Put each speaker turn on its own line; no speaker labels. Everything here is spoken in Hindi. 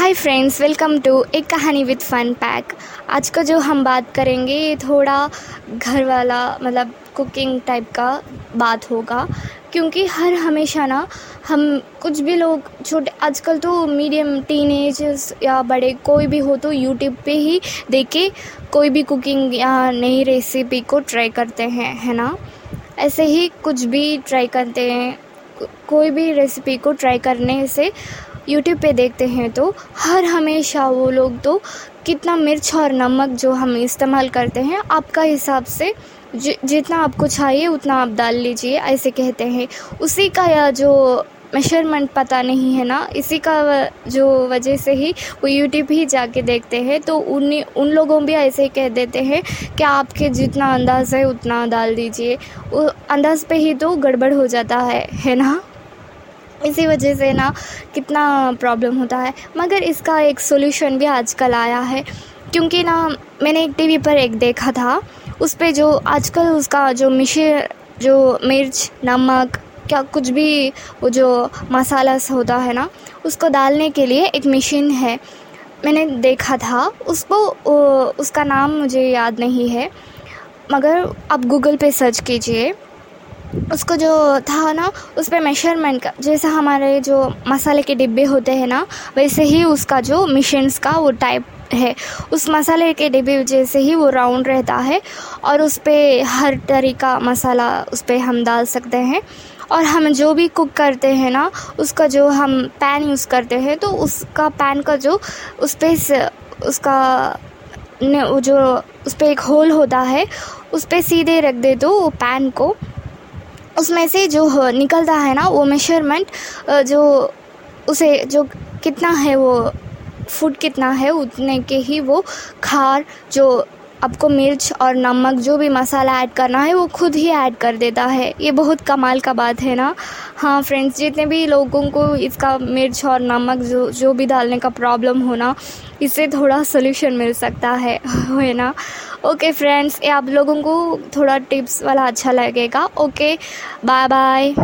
हाय फ्रेंड्स वेलकम टू एक कहानी विद फन पैक आज का जो हम बात करेंगे, ये थोड़ा घर वाला मतलब कुकिंग टाइप का बात होगा। क्योंकि हर हमेशा ना, हम कुछ भी लोग छोटे, आजकल तो मीडियम टीनेजर्स या बड़े कोई भी हो तो यूट्यूब पे ही देख के कोई भी कुकिंग या नई रेसिपी को ट्राई करते हैं, है ना? ऐसे ही कुछ भी ट्राई करते हैं कोई भी रेसिपी को ट्राई करने से यूट्यूब पे देखते हैं तो हर हमेशा वो लोग तो कितना मिर्च और नमक जो हम इस्तेमाल करते हैं, आपका हिसाब से जितना आपको चाहिए उतना आप डाल लीजिए, ऐसे कहते हैं। उसी का या जो मेशरमेंट पता नहीं है ना, इसी का जो वजह से ही वो यूट्यूब ही जाके देखते हैं तो उन उन लोगों भी ऐसे ही कह देते हैं कि आपके जितना अंदाज़ है उतना डाल दीजिए। अंदाज़ पे ही तो गड़बड़ हो जाता है है ना? इसी वजह से ना कितना प्रॉब्लम होता है। मगर इसका एक सोल्यूशन भी आजकल आया है। क्योंकि ना, मैंने एक टीवी पर एक देखा था। उस पर जो आजकल उसका जो मिशे, जो मिर्च, नमक, क्या कुछ भी वो जो मसाला होता है ना, उसको डालने के लिए एक मशीन है। मैंने देखा था। उसको उसका नाम मुझे याद नहीं है। मगर आप गूगल पे सर्च कीजिए। उसको जो था ना, उस पर मेशरमेंट का, जैसा हमारे जो मसाले के डिब्बे होते हैं ना, वैसे ही उसका जो मिशंस का वो टाइप है। उस मसाले के डिब्बे जैसे ही वो राउंड रहता है और उस पर हर तरीका मसाला उस पर हम डाल सकते हैं। और हम जो भी कुक करते हैं ना, उसका जो हम पैन यूज़ करते हैं तो उसका पैन का जो उस पर उसका जो उस पर एक होल होता है, उस पर सीधे रख दे दो पैन को। उसमें से जो निकलता है ना, वो मेशरमेंट जो उसे, जो कितना है वो फ़ूड कितना है, उतने के ही वो खार, जो आपको मिर्च और नमक जो भी मसाला ऐड करना है, वो खुद ही ऐड कर देता है। ये बहुत कमाल का बात है ना? हाँ फ्रेंड्स जितने भी लोगों को इसका मिर्च और नमक जो जो भी डालने का प्रॉब्लम हो ना, इससे थोड़ा सोल्यूशन मिल सकता है है ना? ओके फ्रेंड्स ये आप लोगों को थोड़ा टिप्स वाला अच्छा लगेगा। Okay bye bye